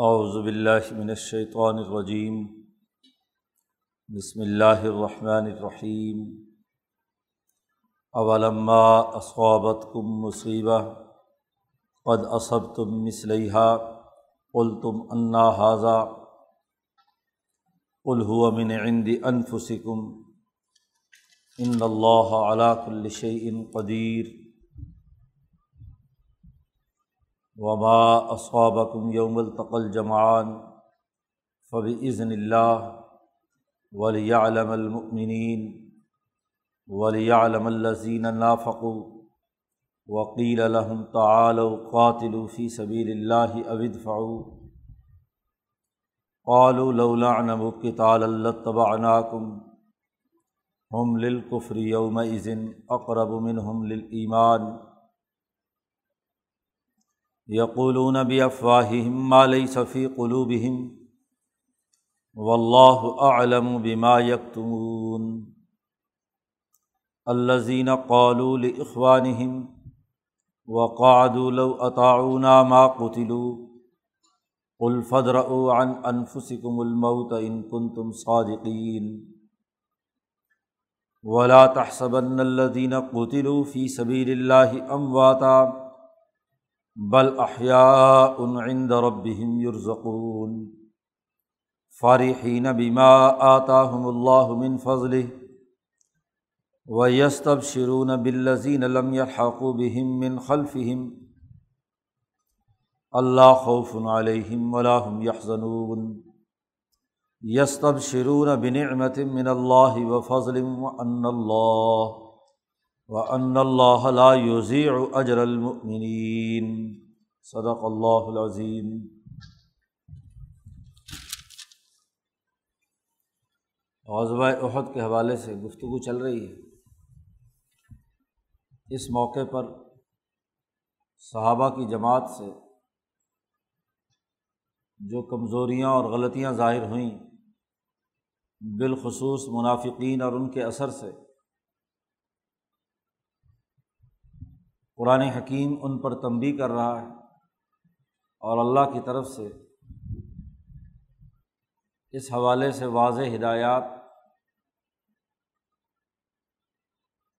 اعوذ باللہ من الشیطان الرجیم۔ بسم اللہ الرحمن الرحیم۔ اولما اصابتکم مصیبہ، قد اصبتم مثلیہا، قلتم انا حاضہ قل هو من عند انفسکم۔ ان اللہ علی کل شیء قدیر۔ وما اصابکم یوم التقل جمعان فبإذن اللہ ولیعلم المؤمنین ولیعلم الذین نافقوا وقیل لهم تعالوا قاتلوا فی سبیل اللہ او ادفعوا قالوا لو نعلم قتالا لاتبعناکم ہم للکفر یومئذ اقرب منہم للایمان یقولون بافواہہم ما لیس فی قلوبہم واللہ اعلم بما یکتمون الذین قالوا لاخوانہم وقعدوا لو اطاعونا ما قتلوا قل فادرؤوا عن انفسکم الموت ان کنتم صادقین ولا تحسبن الذین قتلوا فی سبیل اللہ امواتا بل احیاء عند ربهم يرزقون فارحین بما آتاهم اللہ من فضله ويستبشرون بالذین لم يلحقوا بهم من خلفهم اللہ خوف علیہم ولا هم يحزنون یستبشرون بنعمت من اللہ و وفضل وان اللہ و ان اللہ لا اجر المؤمنین صدق اللہ العظیم. غزوہ احد کے حوالے سے گفتگو چل رہی ہے۔ اس موقع پر صحابہ کی جماعت سے جو کمزوریاں اور غلطیاں ظاہر ہوئیں، بالخصوص منافقین اور ان کے اثر سے قرآن حکیم ان پر تنبی کر رہا ہے اور اللہ کی طرف سے اس حوالے سے واضح ہدایات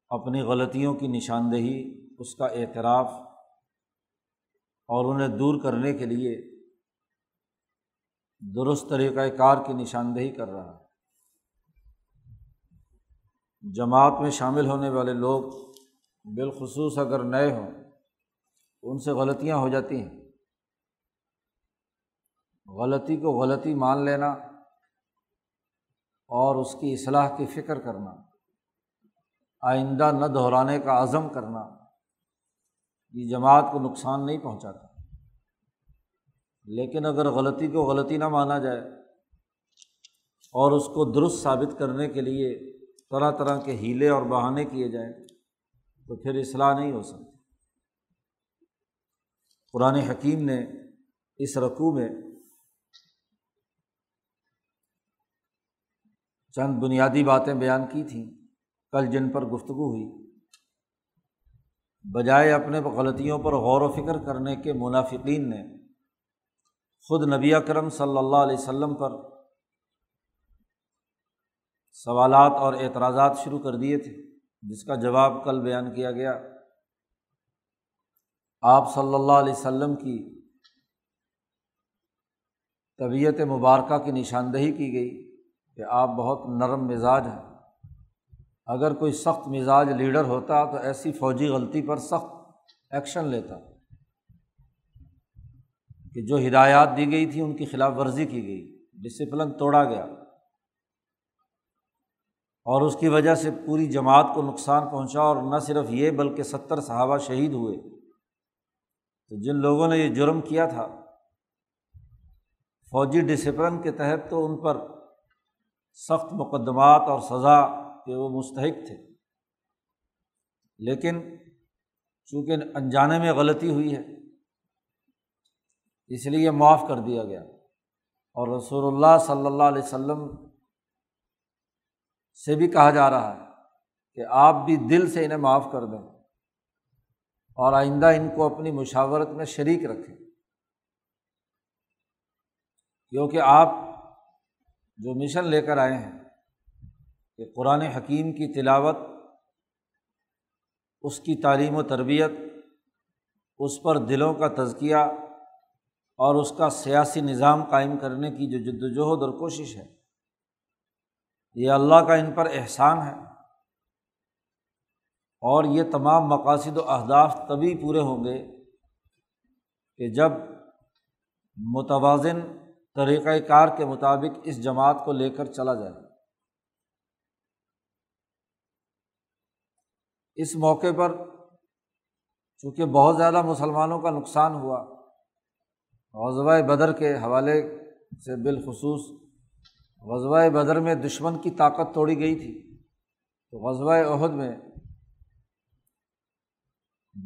اپنی غلطیوں کی نشاندہی، اس کا اعتراف اور انہیں دور کرنے کے لیے درست طریقۂ کار کی نشاندہی کر رہا ہے۔ جماعت میں شامل ہونے والے لوگ بالخصوص اگر نئے ہوں، ان سے غلطیاں ہو جاتی ہیں۔ غلطی کو غلطی مان لینا اور اس کی اصلاح کی فکر کرنا، آئندہ نہ دہرانے کا عزم کرنا، یہ جماعت کو نقصان نہیں پہنچاتا۔ لیکن اگر غلطی کو غلطی نہ مانا جائے اور اس کو درست ثابت کرنے کے لیے طرح طرح کے ہیلے اور بہانے کیے جائیں تو پھر اصلاح نہیں ہو سکتی۔ قرآن حکیم نے اس رقوع میں چند بنیادی باتیں بیان کی تھیں۔ کل جن پر گفتگو ہوئی۔ بجائے اپنے غلطیوں پر غور و فکر کرنے کے منافقین نے خود نبی اکرم صلی اللہ علیہ وسلم پر سوالات اور اعتراضات شروع کر دیے تھے۔ جس کا جواب کل بیان کیا گیا۔ آپ صلی اللہ علیہ و کی طبیعت مبارکہ کی نشاندہی کی گئی کہ آپ بہت نرم مزاج ہیں۔ اگر کوئی سخت مزاج لیڈر ہوتا تو ایسی فوجی غلطی پر سخت ایکشن لیتا کہ جو ہدایات دی گئی تھی ان کی خلاف ورزی کی گئی، ڈسپلن توڑا گیا۔ اور اس کی وجہ سے پوری جماعت کو نقصان پہنچا اور نہ صرف یہ بلکہ ستر صحابہ شہید ہوئے۔ تو جن لوگوں نے یہ جرم کیا تھا، فوجی ڈسپلن کے تحت تو ان پر سخت مقدمات اور سزا کے وہ مستحق تھے۔ لیکن چونکہ انجانے میں غلطی ہوئی ہے، اس لیے معاف کر دیا گیا۔ اور رسول اللہ صلی اللہ علیہ و سے بھی کہا جا رہا ہے کہ آپ بھی دل سے انہیں معاف کر دیں اور آئندہ ان کو اپنی مشاورت میں شریک رکھیں۔ کیونکہ آپ جو مشن لے کر آئے ہیں کہ قرآن حکیم کی تلاوت، اس کی تعلیم و تربیت، اس پر دلوں کا تزکیہ اور اس کا سیاسی نظام قائم کرنے کی جو جد وجہد اور کوشش ہے یہ اللہ کا ان پر احسان ہے اور یہ تمام مقاصد و اہداف تبھی پورے ہوں گے کہ جب متوازن طریقۂ کار کے مطابق اس جماعت کو لے کر چلا جائے۔ اس موقع پر چونکہ بہت زیادہ مسلمانوں کا نقصان ہوا، غزوہ بدر کے حوالے سے بالخصوص غزوہ بدر میں دشمن کی طاقت توڑی گئی تھی۔ تو غزوہ عہد میں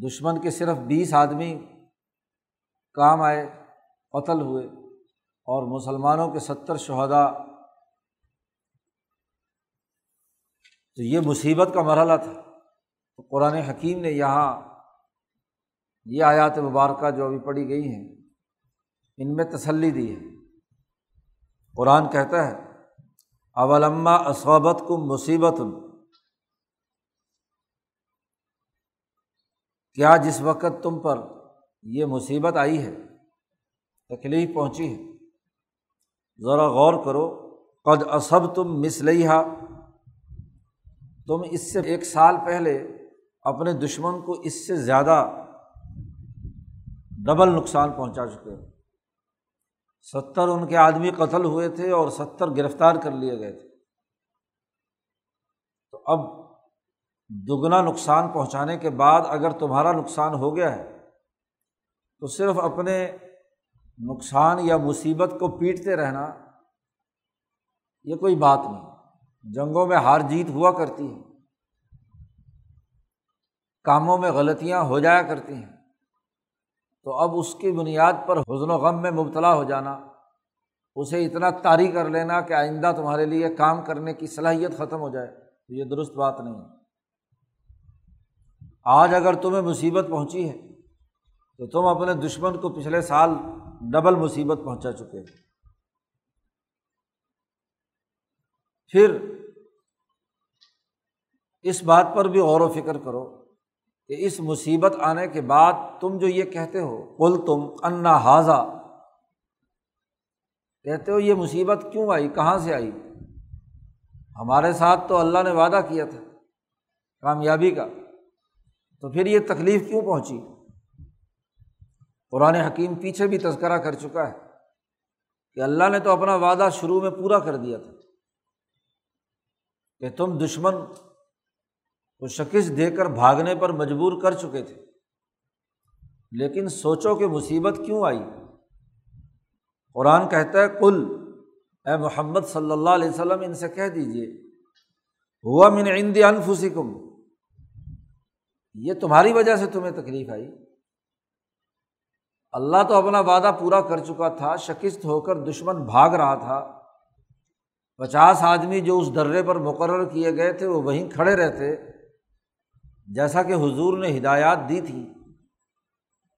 دشمن کے صرف بیس آدمی کام آئے، قتل ہوئے اور مسلمانوں کے ستر شہدا تو یہ مصیبت کا مرحلہ تھا۔ تو قرآن حکیم نے یہاں یہ آیات مبارکہ جو ابھی پڑھی گئی ہیں، ان میں تسلی دی ہے۔ قرآن کہتا ہے اولما اسوبت کم مصیبت کیا جس وقت تم پر یہ مصیبت آئی ہے، تکلیف پہنچی ہے، ذرا غور کرو۔ قد اسب تم مسلحہ تم اس سے ایک سال پہلے اپنے دشمن کو اس سے زیادہ ڈبل نقصان پہنچا چکے ہو۔ ستر ان کے آدمی قتل ہوئے تھے اور ستر گرفتار کر لیے گئے تھے۔ تو اب دگنا نقصان پہنچانے کے بعد اگر تمہارا نقصان ہو گیا ہے، تو صرف اپنے نقصان یا مصیبت کو پیٹتے رہنا یہ کوئی بات نہیں۔ جنگوں میں ہار جیت ہوا کرتی ہے کاموں میں غلطیاں ہو جایا کرتی ہیں۔ تو اب اس کی بنیاد پر حزن و غم میں مبتلا ہو جانا، اسے اتنا طاری کر لینا کہ آئندہ تمہارے لیے کام کرنے کی صلاحیت ختم ہو جائے تو یہ درست بات نہیں۔ ہے آج اگر تمہیں مصیبت پہنچی ہے، تو تم اپنے دشمن کو پچھلے سال ڈبل مصیبت پہنچا چکے ہو۔ پھر اس بات پر بھی غور و فکر کرو۔ کہ اس مصیبت آنے کے بعد تم جو یہ کہتے ہو کل تم انا حاضہ کہتے ہو، یہ مصیبت کیوں آئی؟ کہاں سے آئی؟ ہمارے ساتھ تو اللہ نے وعدہ کیا تھا کامیابی کا۔ تو پھر یہ تکلیف کیوں پہنچی؟ قرآن حکیم پیچھے بھی تذکرہ کر چکا ہے کہ اللہ نے تو اپنا وعدہ شروع میں پورا کر دیا تھا کہ تم دشمن کو شکست دے کر بھاگنے پر مجبور کر چکے تھے۔ لیکن سوچو کہ مصیبت کیوں آئی؟ قرآن کہتا ہے کل اے محمد صلی اللہ علیہ وسلم، ان سے کہہ دیجیے ہوا من عند انفسکم۔ یہ تمہاری وجہ سے تمہیں تکلیف آئی۔ اللہ تو اپنا وعدہ پورا کر چکا تھا، شکست ہو کر دشمن بھاگ رہا تھا۔ پچاس آدمی جو اس درے پر مقرر کیے گئے تھے، وہ وہیں کھڑے رہتے۔ جیسا کہ حضور نے ہدایات دی تھی،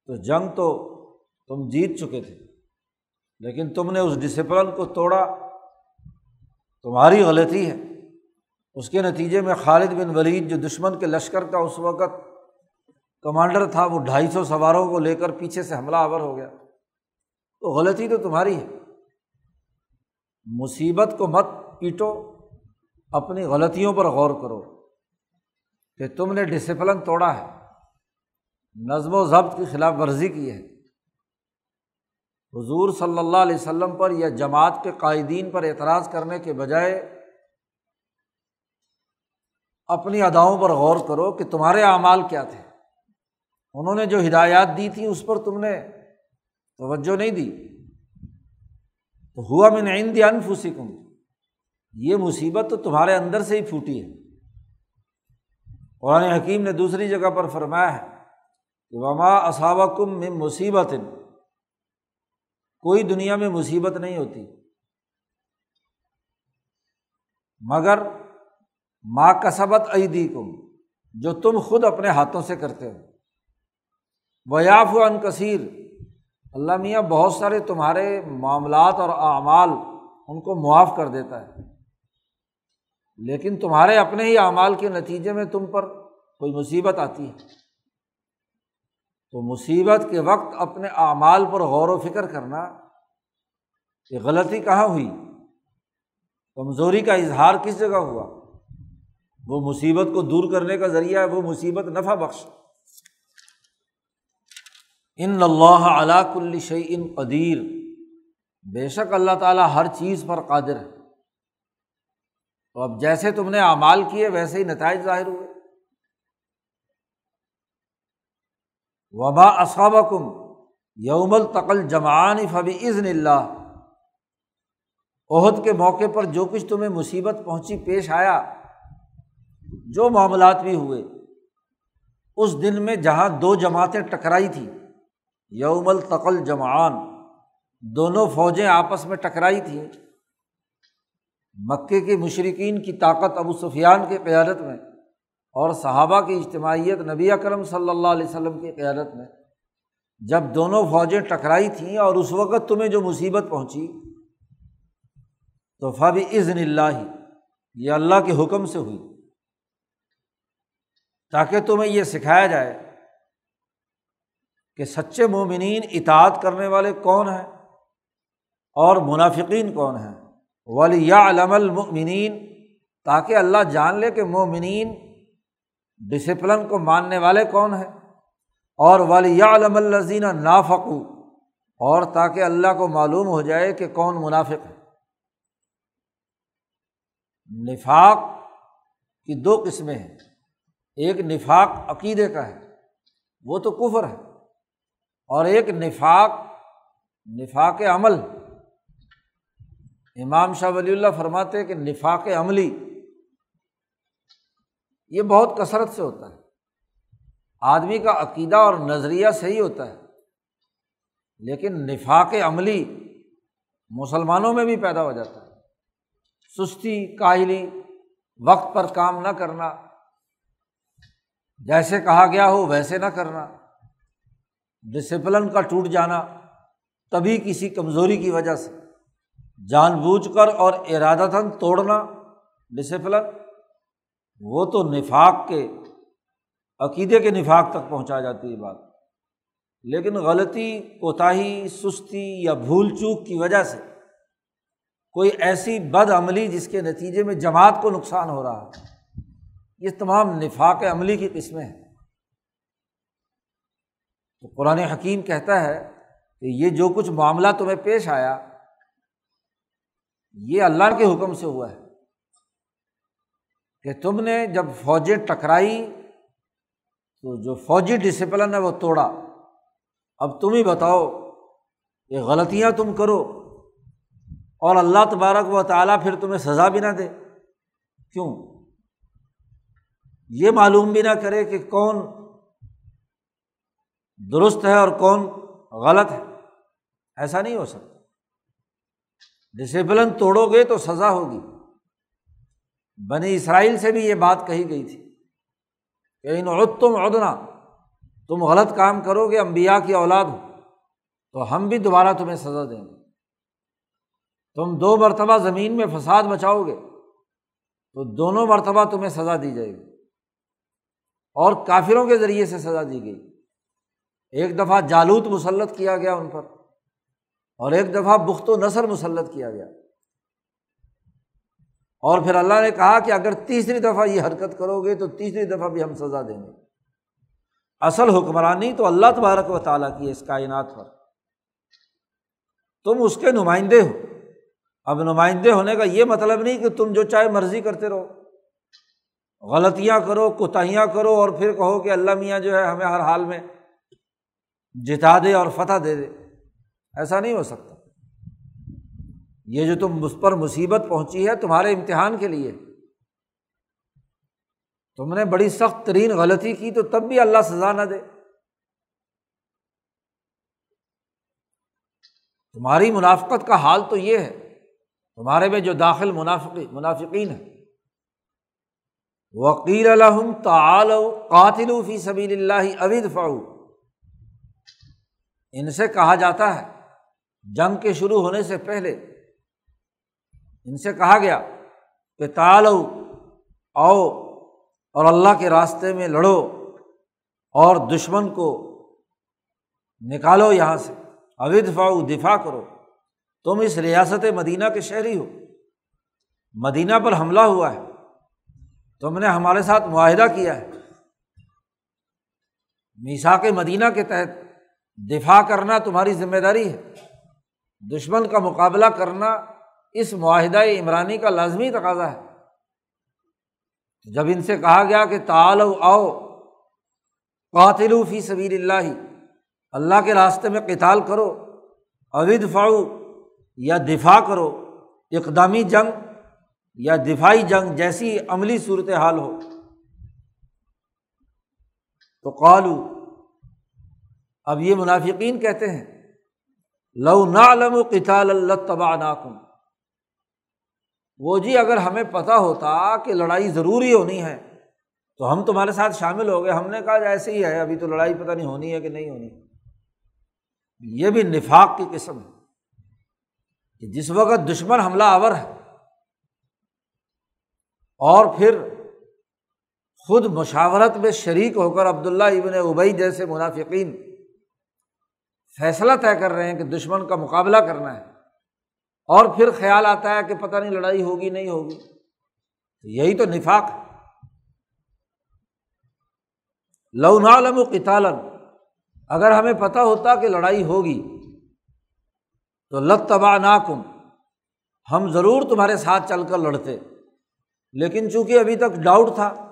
تو جنگ تو تم جیت چکے تھے، لیکن تم نے اس ڈسپلن کو توڑا۔ تمہاری غلطی ہے۔ اس کے نتیجے میں خالد بن ولید، جو دشمن کے لشکر کا اس وقت کمانڈر تھا، وہ ڈھائی سو سواروں کو لے کر پیچھے سے حملہ آور ہو گیا۔ تو غلطی تو تمہاری ہے۔ مصیبت کو مت پیٹو، اپنی غلطیوں پر غور کرو۔ کہ تم نے ڈسپلن توڑا ہے۔ نظم و ضبط کی خلاف ورزی کی ہے۔ حضور صلی اللہ علیہ وسلم پر یا جماعت کے قائدین پر اعتراض کرنے کے بجائے اپنی اداؤں پر غور کرو کہ تمہارے اعمال کیا تھے۔ انہوں نے جو ہدایات دی تھیں اس پر تم نے توجہ نہیں دی۔ تو ہوا میں نے دی انفوسی کم یہ مصیبت تو تمہارے اندر سے ہی پھوٹی ہے۔ قرآن حکیم نے دوسری جگہ پر فرمایا ہے کہ وما اصابہ کم میں مصیبت کوئی دنیا میں مصیبت نہیں ہوتی۔ مگر ماں کسبت عیدی کم جو تم خود اپنے ہاتھوں سے کرتے ہو۔ ویاف و ان کثیر اللہ میاں، بہت سارے تمہارے معاملات اور اعمال ان کو معاف کر دیتا ہے۔ لیکن تمہارے اپنے ہی اعمال کے نتیجے میں تم پر کوئی مصیبت آتی ہے۔ تو مصیبت کے وقت اپنے اعمال پر غور و فکر کرنا کہ غلطی کہاں ہوئی؟ کمزوری کا اظہار کس جگہ ہوا؟ وہ مصیبت کو دور کرنے کا ذریعہ ہے، وہ مصیبت نفع بخش۔ ان اللہ علا کل ان قدیر۔ بے شک اللہ تعالیٰ ہر چیز پر قادر ہے۔ تو اب جیسے تم نے اعمال کیے ویسے ہی نتائج ظاہر ہوئے۔ وبا اصاب کم یوم التقل جمان فبی عزن اللہ عہد کے موقع پر جو کچھ تمہیں مصیبت پہنچی پیش آیا، جو معاملات بھی ہوئے، اس دن میں جہاں دو جماعتیں ٹکرائی تھیں، یوم التقل جمان دونوں فوجیں آپس میں ٹکرائی تھیں۔ مکے کے مشرقین کی طاقت ابو سفیان کی قیادت میں اور صحابہ کی اجتماعیت نبی اکرم صلی اللہ علیہ وسلم کی قیادت میں۔ جب دونوں فوجیں ٹکرائی تھیں اور اس وقت تمہیں جو مصیبت پہنچی، تو فب عزن اللہ یہ اللہ کے حکم سے ہوئی۔ تاکہ تمہیں یہ سکھایا جائے کہ سچے مومنین اطاعت کرنے والے کون ہیں اور منافقین کون ہیں۔ ولی علم المنین تاکہ اللہ جان لے کہ مومنین ڈسپلن کو ماننے والے کون ہیں۔ اور ولی علم الزین نافقو اور تاکہ اللہ کو معلوم ہو جائے کہ کون منافق ہے۔ نفاق کی دو قسمیں ہیں۔ ایک نفاق عقیدے کا ہے، وہ تو کفر ہے۔ اور ایک نفاق نفاق عمل۔ امام شاہ ولی اللہ فرماتے کہ نفاق عملی یہ بہت کثرت سے ہوتا ہے۔ آدمی کا عقیدہ اور نظریہ صحیح ہوتا ہے، لیکن نفاق عملی مسلمانوں میں بھی پیدا ہو جاتا ہے۔ سستی، کاہلی، وقت پر کام نہ کرنا، جیسے کہا گیا ہو ویسے نہ کرنا ڈسپلن کا ٹوٹ جانا، تبھی کسی کمزوری کی وجہ سے۔ جان بوجھ کر اور ارادتاً توڑنا ڈسپلن وہ تو نفاق کے، عقیدے کے نفاق تک پہنچا جاتی ہے بات۔ لیکن غلطی، کوتاہی، سستی یا بھول چوک کی وجہ سے کوئی ایسی بد عملی جس کے نتیجے میں جماعت کو نقصان ہو رہا ہے، یہ تمام نفاق عملی کی قسمیں ہیں۔ تو قرآن حکیم کہتا ہے کہ یہ جو کچھ معاملہ تمہیں پیش آیا یہ اللہ کے حکم سے ہوا ہے کہ تم نے جب فوجیں ٹکرائی، تو جو فوجی ڈسپلن ہے وہ توڑا۔ اب تم ہی بتاؤ، یہ غلطیاں تم کرو۔ اور اللہ تبارک و تعالیٰ پھر تمہیں سزا بھی نہ دے۔ کیوں؟ یہ معلوم بھی نہ کرے کہ کون درست ہے اور کون غلط ہے۔ ایسا نہیں ہو سکتا۔ ڈسپلن توڑو گے تو سزا ہوگی۔ بنی اسرائیل سے بھی یہ بات کہی گئی تھی کہ ان عد تم ادنا تم غلط کام کرو گے امبیا کی اولاد ہو، تو ہم بھی دوبارہ تمہیں سزا دیں گے۔ تم دو مرتبہ زمین میں فساد مچاؤ گے، تو دونوں مرتبہ تمہیں سزا دی جائے گی۔ اور کافروں کے ذریعے سے سزا دی گئی۔ ایک دفعہ جالوت مسلط کیا گیا ان پر۔ اور ایک دفعہ بخت و نثر مسلط کیا گیا۔ اور پھر اللہ نے کہا کہ اگر تیسری دفعہ یہ حرکت کرو گے تو تیسری دفعہ بھی ہم سزا دیں گے۔ اصل حکمرانی تو اللہ تبارک و تعالیٰ کی اس کائنات پر۔ تم اس کے نمائندے ہو۔ اب نمائندے ہونے کا یہ مطلب نہیں کہ تم جو چاہے مرضی کرتے رہو۔ غلطیاں کرو، کوتاہیاں کرو اور پھر کہو کہ اللہ میاں جو ہے ہمیں ہر حال میں جتا دے اور فتح دے دے۔ ایسا نہیں ہو سکتا۔ یہ جو تم مجھ پر مصیبت پہنچی ہے تمہارے امتحان کے لیے۔ تم نے بڑی سخت ترین غلطی کی تو تب بھی اللہ سزا نہ دے۔ تمہاری منافقت کا حال تو یہ ہے۔ تمہارے میں جو داخل منافقی، منافقین ہے وکیل الحم تعال قاتل فی سبیل اللہ ابید فاؤ ان سے کہا جاتا ہے جنگ کے شروع ہونے سے پہلے ان سے کہا گیا کہ تالو آؤ اور اللہ کے راستے میں لڑو اور دشمن کو نکالو یہاں سے۔ اود فاؤ دفاع کرو۔ تم اس ریاست مدینہ کے شہری ہو۔ مدینہ پر حملہ ہوا ہے۔ تم نے ہمارے ساتھ معاہدہ کیا ہے۔ میسا کے مدینہ کے تحت دفاع کرنا تمہاری ذمہ داری ہے۔ دشمن کا مقابلہ کرنا اس معاہدۂ عمرانی کا لازمی تقاضا ہے۔ جب ان سے کہا گیا کہ تال آؤ قاتل فی سبیر اللہ اللہ کے راستے میں کتال کرو اود فاؤ یا دفاع کرو، اقدامی جنگ یا دفاعی جنگ جیسی عملی صورت حال ہو۔ تو قالو، اب یہ منافقین کہتے ہیں لو نعلم و قطال اللہ تبا ناکم وہ جی اگر ہمیں پتہ ہوتا کہ لڑائی ضروری ہونی ہے، تو ہم تمہارے ساتھ شامل ہو گئے۔ ہم نے کہا ایسے ہی ہے، ابھی تو لڑائی پتہ نہیں ہونی ہے کہ نہیں ہونی۔ یہ بھی نفاق کی قسم ہے کہ جس وقت دشمن حملہ آور ہے اور پھر خود مشاورت میں شریک ہو کر عبداللہ ابن ابئی جیسے منافقین فیصلہ طے کر رہے ہیں کہ دشمن کا مقابلہ کرنا ہے اور پھر خیال آتا ہے کہ پتہ نہیں لڑائی ہوگی نہیں ہوگی۔ یہی تو نفاق ہے۔ لو نالم و اگر ہمیں پتہ ہوتا کہ لڑائی ہوگی تو لت تباہ ناکم ہم ضرور تمہارے ساتھ چل کر لڑتے۔ لیکن چونکہ ابھی تک ڈاؤٹ تھا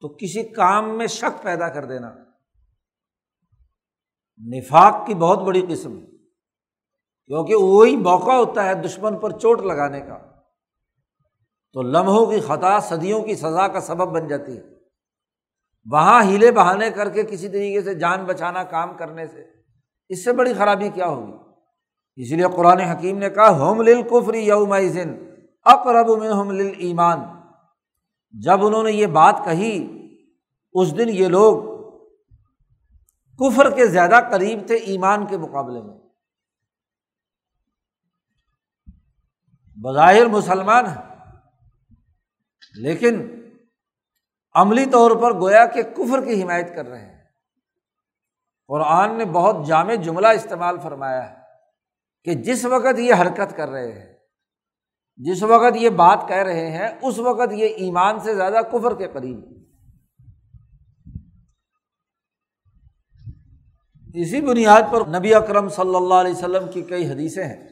تو کسی کام میں شک پیدا کر دینا۔ نفاق کی بہت بڑی قسم ہے۔ کیونکہ وہی موقع ہوتا ہے دشمن پر چوٹ لگانے کا۔ تو لمحوں کی خطا صدیوں کی سزا کا سبب بن جاتی ہے۔ وہاں ہیلے بہانے کر کے کسی طریقے سے جان بچانا، کام کرنے سے اس سے بڑی خرابی کیا ہوگی؟ اس لیے قرآن حکیم نے کہا ہوم لل کفری یوم اقرب من ہوم لل ایمان جب انہوں نے یہ بات کہی، اس دن یہ لوگ کفر کے زیادہ قریب تھے ایمان کے مقابلے میں۔ بظاہر مسلمان ہیں، لیکن عملی طور پر گویا کہ کفر کی حمایت کر رہے ہیں۔ قرآن نے بہت جامع جملہ استعمال فرمایا ہے کہ جس وقت یہ حرکت کر رہے ہیں، جس وقت یہ بات کہہ رہے ہیں، اس وقت یہ ایمان سے زیادہ کفر کے قریب۔ اسی بنیاد پر نبی اکرم صلی اللہ علیہ وسلم کی کئی حدیثیں ہیں۔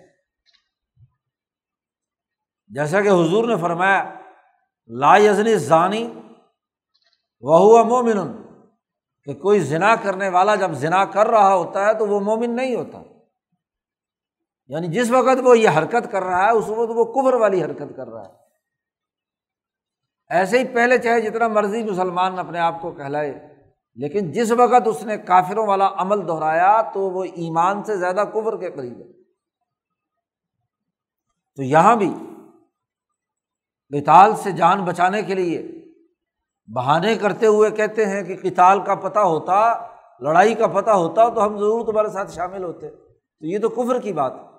جیسا کہ حضور نے فرمایا، لا یزنی ضانی وہ ہوا مومن، کہ کوئی ذنا کرنے والا جب ذنا کر رہا ہوتا ہے تو وہ مومن نہیں ہوتا۔ یعنی جس وقت وہ یہ حرکت کر رہا ہے، اس وقت وہ کبر والی حرکت کر رہا ہے۔ ایسے ہی پہلے چاہے جتنا مرضی مسلمان اپنے آپ کو کہلائے۔ لیکن جس وقت اس نے کافروں والا عمل دہرایا تو وہ ایمان سے زیادہ کبر کے قریب ہے۔ تو یہاں بھی کتال سے جان بچانے کے لیے بہانے کرتے ہوئے کہتے ہیں کہ کتال کا پتہ ہوتا، لڑائی کا پتہ ہوتا تو ہم ضرور تمہارے ساتھ شامل ہوتے۔ تو یہ تو کفر کی بات ہے۔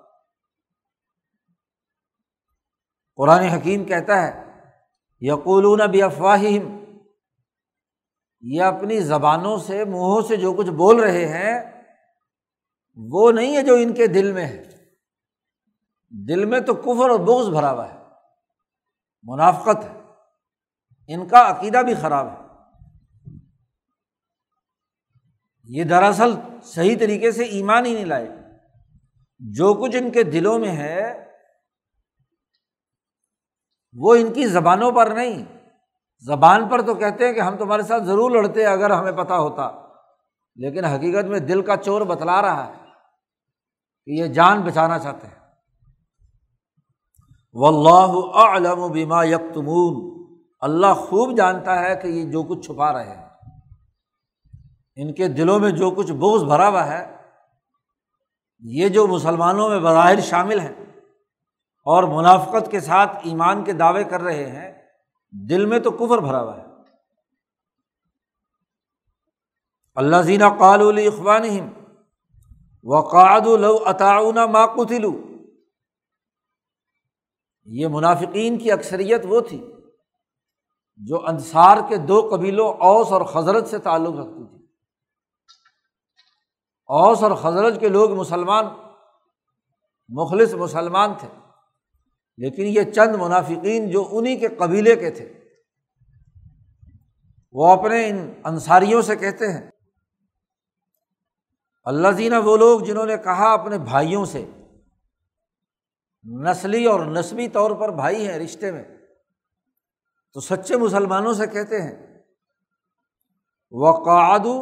قرآن حکیم کہتا ہے، یقولون بھی افواہم یہ اپنی زبانوں سے، منہوں سے جو کچھ بول رہے ہیں، وہ نہیں ہے جو ان کے دل میں ہے۔ دل میں تو کفر اور بوز بھرا ہوا ہے۔ منافقت ہے۔ ان کا عقیدہ بھی خراب ہے۔ یہ دراصل صحیح طریقے سے ایمان ہی نہیں لائے۔ جو کچھ ان کے دلوں میں ہے، وہ ان کی زبانوں پر نہیں۔ زبان پر تو کہتے ہیں کہ ہم تمہارے ساتھ ضرور لڑتے اگر ہمیں پتہ ہوتا۔ لیکن حقیقت میں دل کا چور بتلا رہا ہے کہ یہ جان بچانا چاہتے ہیں۔ و اللہ علم و بیما یکتمون۔ اللہ خوب جانتا ہے کہ یہ جو کچھ چھپا رہے ہیں۔ ان کے دلوں میں جو کچھ بوز بھرا ہوا ہے، یہ جو مسلمانوں میں بظاہر شامل ہیں اور منافقت کے ساتھ ایمان کے دعوے کر رہے ہیں دل میں تو کفر بھرا ہوا ہے۔ اللہ زینہ قال اخوان وقاد لو اطاؤن ماقتلو یہ منافقین کی اکثریت وہ تھی جو انصار کے دو قبیلوں اوس اور حضرت سے تعلق رکھتی تھی۔ اوس اور حضرت کے لوگ مسلمان، مخلص مسلمان تھے۔ لیکن یہ چند منافقین جو انہیں کے قبیلے کے تھے، وہ اپنے ان انصاریوں سے کہتے ہیں اللہ زینہ وہ لوگ جنہوں نے کہا اپنے بھائیوں سے، نسلی اور نسبی طور پر بھائی ہیں رشتے میں، تو سچے مسلمانوں سے کہتے ہیں وقعدو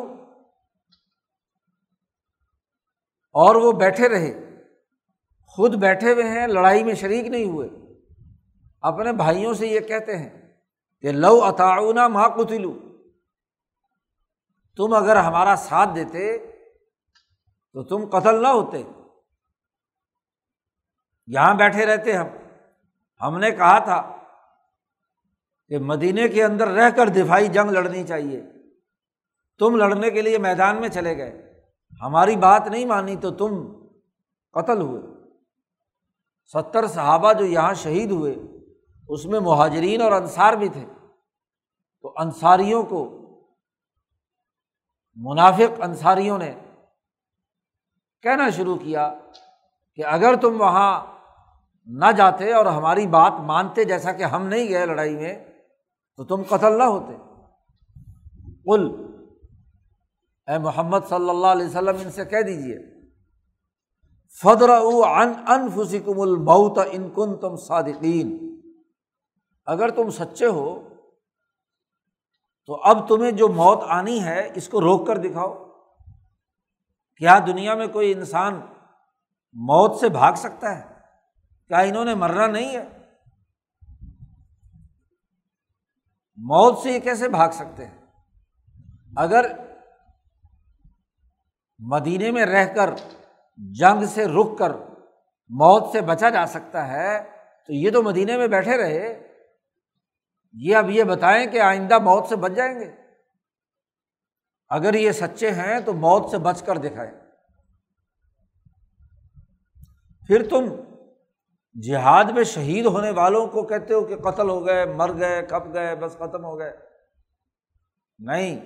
اور وہ بیٹھے رہے۔ خود بیٹھے ہوئے ہیں، لڑائی میں شریک نہیں ہوئے۔ اپنے بھائیوں سے یہ کہتے ہیں کہ لو اتاؤنا ماں کتلو تم اگر ہمارا ساتھ دیتے تو تم قتل نہ ہوتے۔ یہاں بیٹھے رہتے ہم۔ ہم نے کہا تھا کہ مدینے کے اندر رہ کر دفاعی جنگ لڑنی چاہیے۔ تم لڑنے کے لیے میدان میں چلے گئے۔ ہماری بات نہیں مانی تو تم قتل ہوئے۔ ستر صحابہ جو یہاں شہید ہوئے، اس میں مہاجرین اور انصار بھی تھے۔ تو انصاریوں کو، منافق انصاریوں نے کہنا شروع کیا کہ اگر تم وہاں نہ جاتے اور ہماری بات مانتے جیسا کہ ہم نہیں گئے لڑائی میں، تو تم قتل نہ ہوتے۔ کل اے محمد صلی اللہ علیہ وسلم ان سے کہہ دیجیے فدر ان انفسکم الموت ان کن تم صادقین اگر تم سچے ہو، تو اب تمہیں جو موت آنی ہے، اس کو روک کر دکھاؤ۔ کیا دنیا میں کوئی انسان موت سے بھاگ سکتا ہے؟ کیا انہوں نے مرنا نہیں ہے؟ موت سے یہ کیسے بھاگ سکتے ہیں؟ اگر مدینے میں رہ کر جنگ سے رک کر موت سے بچا جا سکتا ہے، تو یہ تو مدینے میں بیٹھے رہے۔ یہ اب یہ بتائیں کہ آئندہ موت سے بچ جائیں گے۔ اگر یہ سچے ہیں تو موت سے بچ کر دکھائیں۔ پھر تم جہاد میں شہید ہونے والوں کو کہتے ہو کہ قتل ہو گئے، مر گئے کب گئے، بس ختم ہو گئے۔ نہیں،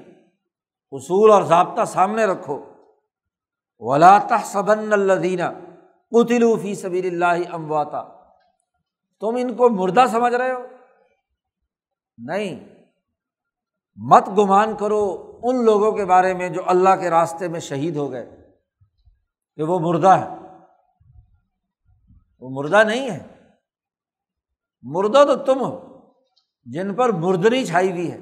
اصول اور ضابطہ سامنے رکھو۔ ولا صبن الدینہ قتلو فی سبیل اللہ امواتا تم ان کو مردہ سمجھ رہے ہو؟ نہیں۔ مت گمان کرو ان لوگوں کے بارے میں جو اللہ کے راستے میں شہید ہو گئے کہ وہ مردہ ہے وہ مردہ نہیں ہے مردہ تو تم ہو جن پر مردنی چھائی ہوئی ہے۔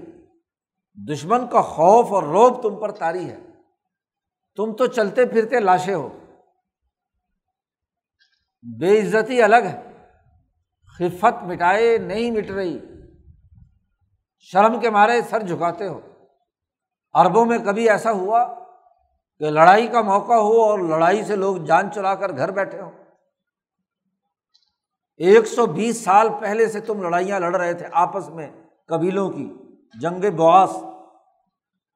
دشمن کا خوف اور روب تم پر تاری ہے۔ تم تو چلتے پھرتے لاشیں ہو۔ بے عزتی الگ ہے۔ خفت مٹائے نہیں مٹ رہی۔ شرم کے مارے سر جھکاتے ہو۔ اربوں میں کبھی ایسا ہوا کہ لڑائی کا موقع ہو اور لڑائی سے لوگ جان چلا کر گھر بیٹھے ہوں۔ ایک سو بیس سال پہلے سے تم لڑائیاں لڑ رہے تھے آپس میں، قبیلوں کی، جنگ بواس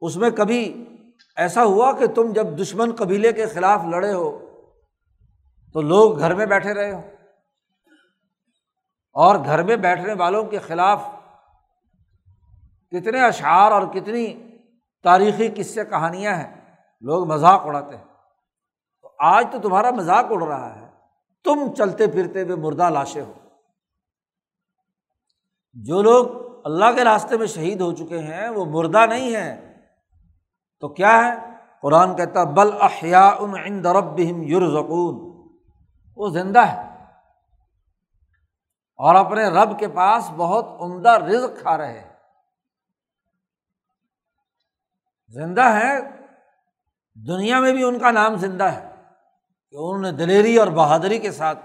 اس میں کبھی ایسا ہوا کہ تم جب دشمن قبیلے کے خلاف لڑے ہو، تو لوگ گھر میں بیٹھے رہے ہو۔ اور گھر میں بیٹھنے والوں کے خلاف کتنے اشعار اور کتنی تاریخی قصے کہانیاں ہیں، لوگ مذاق اڑاتے ہیں۔ تو آج تو تمہارا مذاق اڑ رہا ہے۔ تم چلتے پھرتے ہوئے مردہ لاشیں ہو۔ جو لوگ اللہ کے راستے میں شہید ہو چکے ہیں، وہ مردہ نہیں ہیں۔ تو کیا ہے؟ قرآن کہتا بل احیا ان درب یورزکون وہ زندہ ہے۔ اور اپنے رب کے پاس بہت عمدہ رزق کھا رہے ہیں۔ زندہ ہے، دنیا میں بھی ان کا نام زندہ ہے۔ کہ انہوں نے دلیری اور بہادری کے ساتھ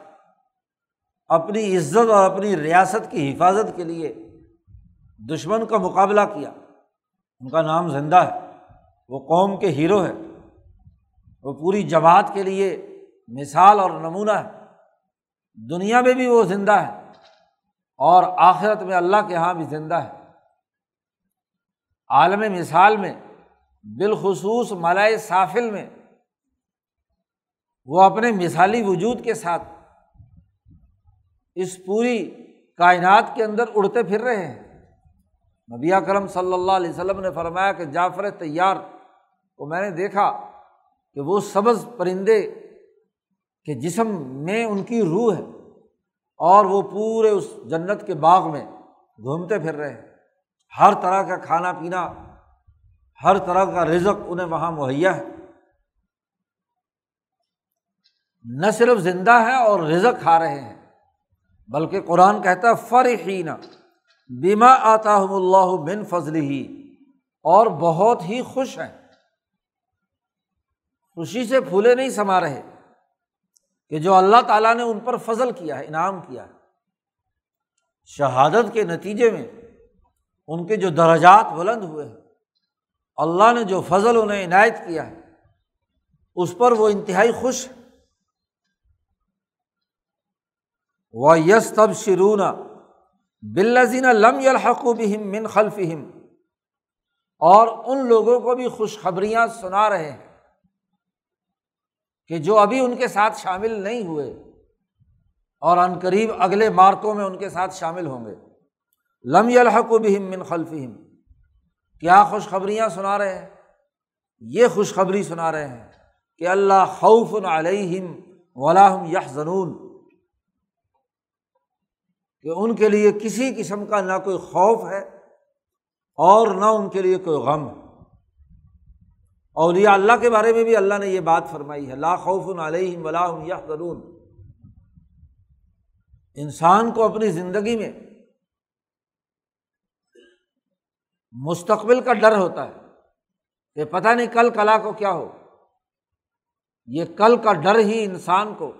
اپنی عزت اور اپنی ریاست کی حفاظت کے لیے دشمن کا مقابلہ کیا۔ ان کا نام زندہ ہے۔ وہ قوم کے ہیرو ہے وہ پوری جماعت کے لیے مثال اور نمونہ ہے دنیا میں بھی وہ زندہ ہے اور آخرت میں اللہ کے یہاں بھی زندہ ہے عالم مثال میں، بالخصوص ملائے سافل میں، وہ اپنے مثالی وجود کے ساتھ اس پوری کائنات کے اندر اڑتے پھر رہے ہیں۔ نبی کرم صلی اللہ علیہ وسلم نے فرمایا کہ جعفر تیار کو میں نے دیکھا کہ وہ سبز پرندے کے جسم میں ان کی روح ہے اور وہ پورے اس جنت کے باغ میں گھومتے پھر رہے ہیں۔ ہر طرح کا کھانا پینا، ہر طرح کا رزق انہیں وہاں مہیا ہے۔ نہ صرف زندہ ہے اور رزق کھا رہے ہیں، بلکہ قرآن کہتا ہے فرحین بیما آتا اللہ بن فضل ہی اور بہت ہی خوش ہیں۔ خوشی سے پھولے نہیں سما رہے کہ جو اللہ تعالیٰ نے ان پر فضل کیا ہے، انعام کیا ہے۔ شہادت کے نتیجے میں ان کے جو درجات بلند ہوئے ہیں، اللہ نے جو فضل انہیں عنایت کیا ہے، اس پر وہ انتہائی خوش و یس تب شرون بلزین لم الحقوب من خلفہم اور ان لوگوں کو بھی خوشخبریاں سنا رہے ہیں۔ کہ جو ابھی ان کے ساتھ شامل نہیں ہوئے اور عن قریب اگلے مارکوں میں ان کے ساتھ شامل ہوں گے۔ لم الحق و بہم من خلفہم۔ کیا خوشخبریاں سنا رہے ہیں؟ یہ خوشخبری سنا رہے ہیں کہ اللہ خوف علیہم ولاحم یہ زنون کہ ان کے لیے کسی قسم کا نہ کوئی خوف ہے اور نہ ان کے لیے کوئی غم ہے۔ اولیاء اللہ کے بارے میں بھی اللہ نے یہ بات فرمائی ہے، لا خوف علیہم ولاحم یا ضرور انسان کو اپنی زندگی میں مستقبل کا ڈر ہوتا ہے کہ پتہ نہیں کل کلا کو کیا ہو۔ یہ کل کا ڈر ہی انسان کو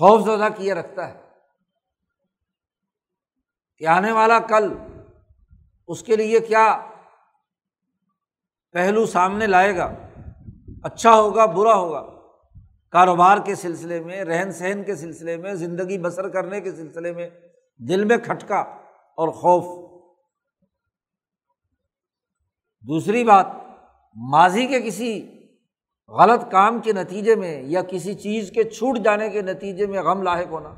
خوف زدہ کیے رکھتا ہے کہ آنے والا کل اس کے لیے کیا پہلو سامنے لائے گا اچھا ہوگا، برا ہوگا۔ کاروبار کے سلسلے میں، رہن سہن کے سلسلے میں، زندگی بسر کرنے کے سلسلے میں دل میں کھٹکا اور خوف۔ دوسری بات، ماضی کے کسی غلط کام کے نتیجے میں یا کسی چیز کے چھوٹ جانے کے نتیجے میں غم لاحق ہونا،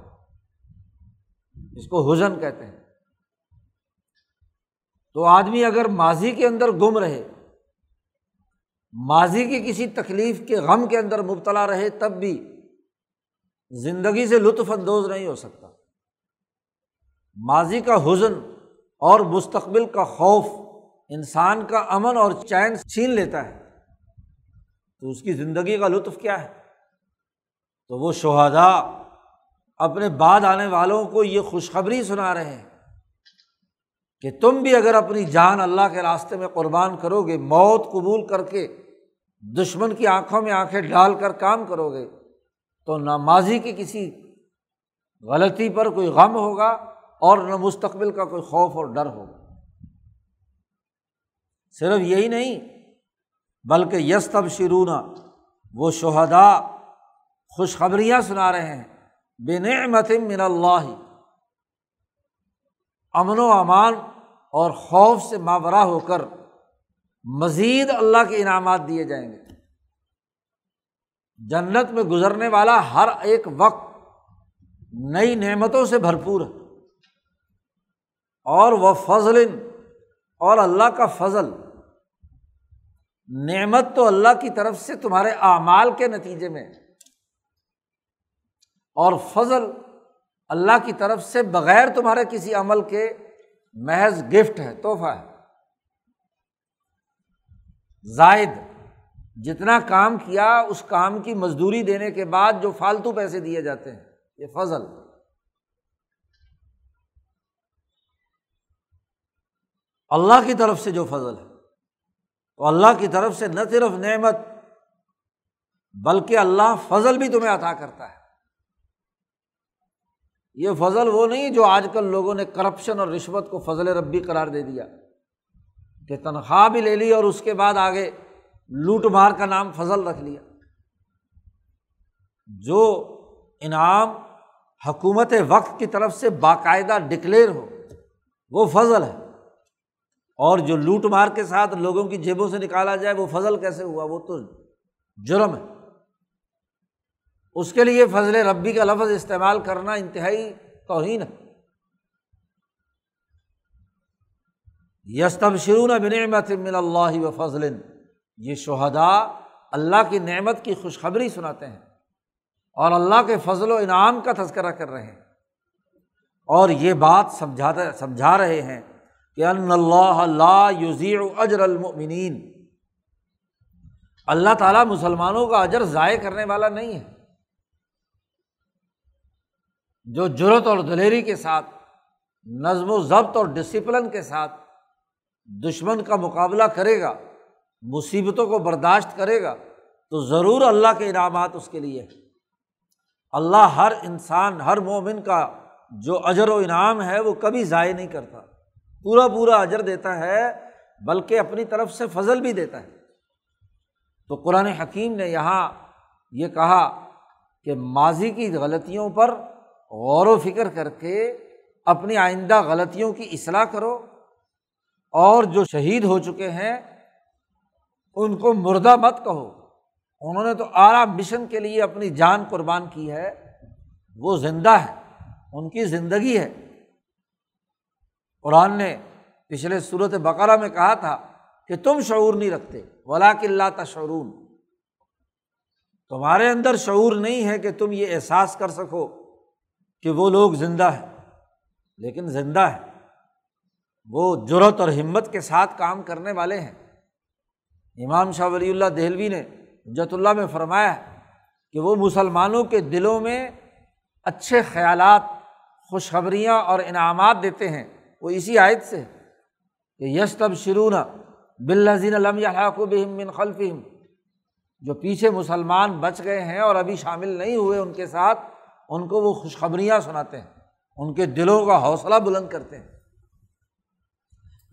اس کو حزن کہتے ہیں۔ تو آدمی اگر ماضی کے اندر گم رہے ماضی کی کسی تکلیف کے غم کے اندر مبتلا رہے تب بھی زندگی سے لطف اندوز نہیں ہو سکتا۔ ماضی کا حزن اور مستقبل کا خوف انسان کا امن اور چین چھین لیتا ہے۔ تو اس کی زندگی کا لطف کیا ہے؟ تو وہ شہدا اپنے بعد آنے والوں کو یہ خوشخبری سنا رہے ہیں کہ تم بھی اگر اپنی جان اللہ کے راستے میں قربان کرو گے، موت قبول کر کے دشمن کی آنکھوں میں آنکھیں ڈال کر کام کرو گے تو نہ ماضی کی کسی غلطی پر کوئی غم ہوگا اور نہ مستقبل کا کوئی خوف اور ڈر ہوگا۔ صرف یہی نہیں، بلکہ یس تب شرونا وہ شہدا خوشخبریاں سنا رہے ہیں۔ بے نعمت من اللہ، امن و امان اور خوف سے ماورہ ہو کر۔ مزید اللہ کے انعامات دیے جائیں گے۔ جنت میں گزرنے والا ہر ایک وقت نئی نعمتوں سے بھرپور ہے۔ اور وہ فضل اور اللہ کا فضل، نعمت تو اللہ کی طرف سے تمہارے اعمال کے نتیجے میں اور فضل اللہ کی طرف سے بغیر تمہارے کسی عمل کے محض گفٹ ہے، تحفہ ہے۔ زائد جتنا کام کیا اس کام کی مزدوری دینے کے بعد جو فالتو پیسے دیے جاتے ہیں، یہ فضل۔ اللہ کی طرف سے جو فضل ہے، تو اللہ کی طرف سے نہ صرف نعمت، بلکہ اللہ فضل بھی تمہیں عطا کرتا ہے۔ یہ فضل وہ نہیں جو آج کل لوگوں نے کرپشن اور رشوت کو فضل ربی قرار دے دیا۔ کہ تنخواہ بھی لے لی اور اس کے بعد آگے لوٹ مار کا نام فضل رکھ لیا۔ جو انعام حکومت وقت کی طرف سے باقاعدہ ڈکلیئر ہو، وہ فضل ہے۔ اور جو لوٹ مار کے ساتھ لوگوں کی جیبوں سے نکالا جائے، وہ فضل کیسے ہوا؟ وہ تو جرم ہے۔ اس کے لیے فضل ربی کا لفظ استعمال کرنا انتہائی توہین ہے۔ یستب شرون بنعمت من اللہ و فضل۔ یہ شہدا اللہ کی نعمت کی خوشخبری سناتے ہیں اور اللہ کے فضل و انعام کا تذکرہ کر رہے ہیں۔ اور یہ بات سمجھاتے سمجھا رہے ہیں کہ ان اللہ اللہ یوزیر اجر المؤمنین۔ اللہ تعالیٰ مسلمانوں کا اجر ضائع کرنے والا نہیں ہے۔ جو جرت اور دلیری کے ساتھ، نظم و ضبط اور ڈسپلن کے ساتھ دشمن کا مقابلہ کرے گا، مصیبتوں کو برداشت کرے گا، تو ضرور اللہ کے انعامات اس کے لیے اللہ ہر انسان، ہر مومن کا جو اجر و انعام ہے، وہ کبھی ضائع نہیں کرتا۔ پورا پورا اجر دیتا ہے، بلکہ اپنی طرف سے فضل بھی دیتا ہے۔ تو قرآن حکیم نے یہاں یہ کہا کہ ماضی کی غلطیوں پر غور و فکر کر کے اپنی آئندہ غلطیوں کی اصلاح کرو۔ اور جو شہید ہو چکے ہیں، ان کو مردہ مت کہو۔ انہوں نے تو اعلیٰ مشن کے لیے اپنی جان قربان کی ہے۔ وہ زندہ ہے ان کی زندگی ہے۔ قرآن نے پچھلے صورت بقرہ میں کہا تھا کہ تم شعور نہیں رکھتے ولا اللہ تشعرون۔ تمہارے اندر شعور نہیں ہے کہ تم یہ احساس کر سکو کہ وہ لوگ زندہ ہیں، لیکن زندہ ہے وہ جرت اور ہمت کے ساتھ کام کرنے والے ہیں۔ امام شاہ ولی اللہ دہلوی نے جت اللہ میں فرمایا کہ وہ مسلمانوں کے دلوں میں اچھے خیالات، خوشخبریاں اور انعامات دیتے ہیں۔ وہ اسی آیت سے کہ یش تب شرون بلزین علم بہم خلفہم۔ جو پیچھے مسلمان بچ گئے ہیں اور ابھی شامل نہیں ہوئے ان کے ساتھ، ان کو وہ خوشخبریاں سناتے ہیں۔ ان کے دلوں کا حوصلہ بلند کرتے ہیں۔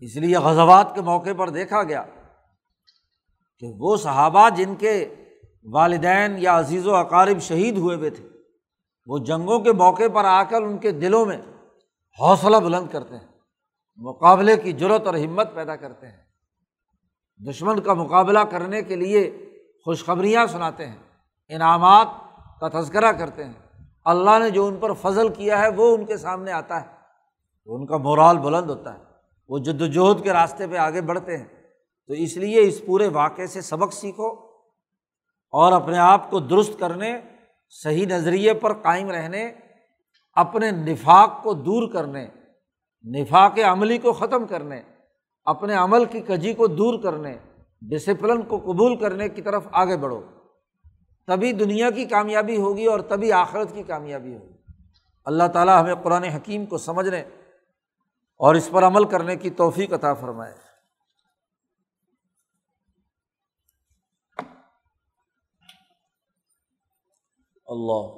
اس لیے غزوات کے موقع پر دیکھا گیا کہ وہ صحابہ جن کے والدین یا عزیز و اقارب شہید ہوئے ہوئے تھے، وہ جنگوں کے موقع پر آ کر ان کے دلوں میں حوصلہ بلند کرتے ہیں، مقابلے کی ضرورت اور ہمت پیدا کرتے ہیں۔ دشمن کا مقابلہ کرنے کے لیے خوشخبریاں سناتے ہیں، انعامات کا تذکرہ کرتے ہیں۔ اللہ نے جو ان پر فضل کیا ہے، وہ ان کے سامنے آتا ہے۔ ان کا مورال بلند ہوتا ہے۔ وہ جد وجہد کے راستے پہ آگے بڑھتے ہیں۔ تو اس لیے اس پورے واقعے سے سبق سیکھو اور اپنے آپ کو درست کرنے، صحیح نظریے پر قائم رہنے، اپنے نفاق کو دور کرنے، نفاق عملی کو ختم کرنے، اپنے عمل کی کجی کو دور کرنے ڈسپلن کو قبول کرنے کی طرف آگے بڑھو۔ تبھی دنیا کی کامیابی ہوگی اور تبھی آخرت کی کامیابی ہوگی۔ اللہ تعالیٰ ہمیں قرآن حکیم کو سمجھنے اور اس پر عمل کرنے کی توفیق عطا فرمائے۔ اللہ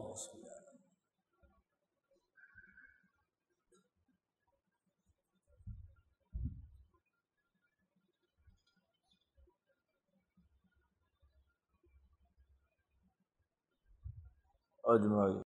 اجمائی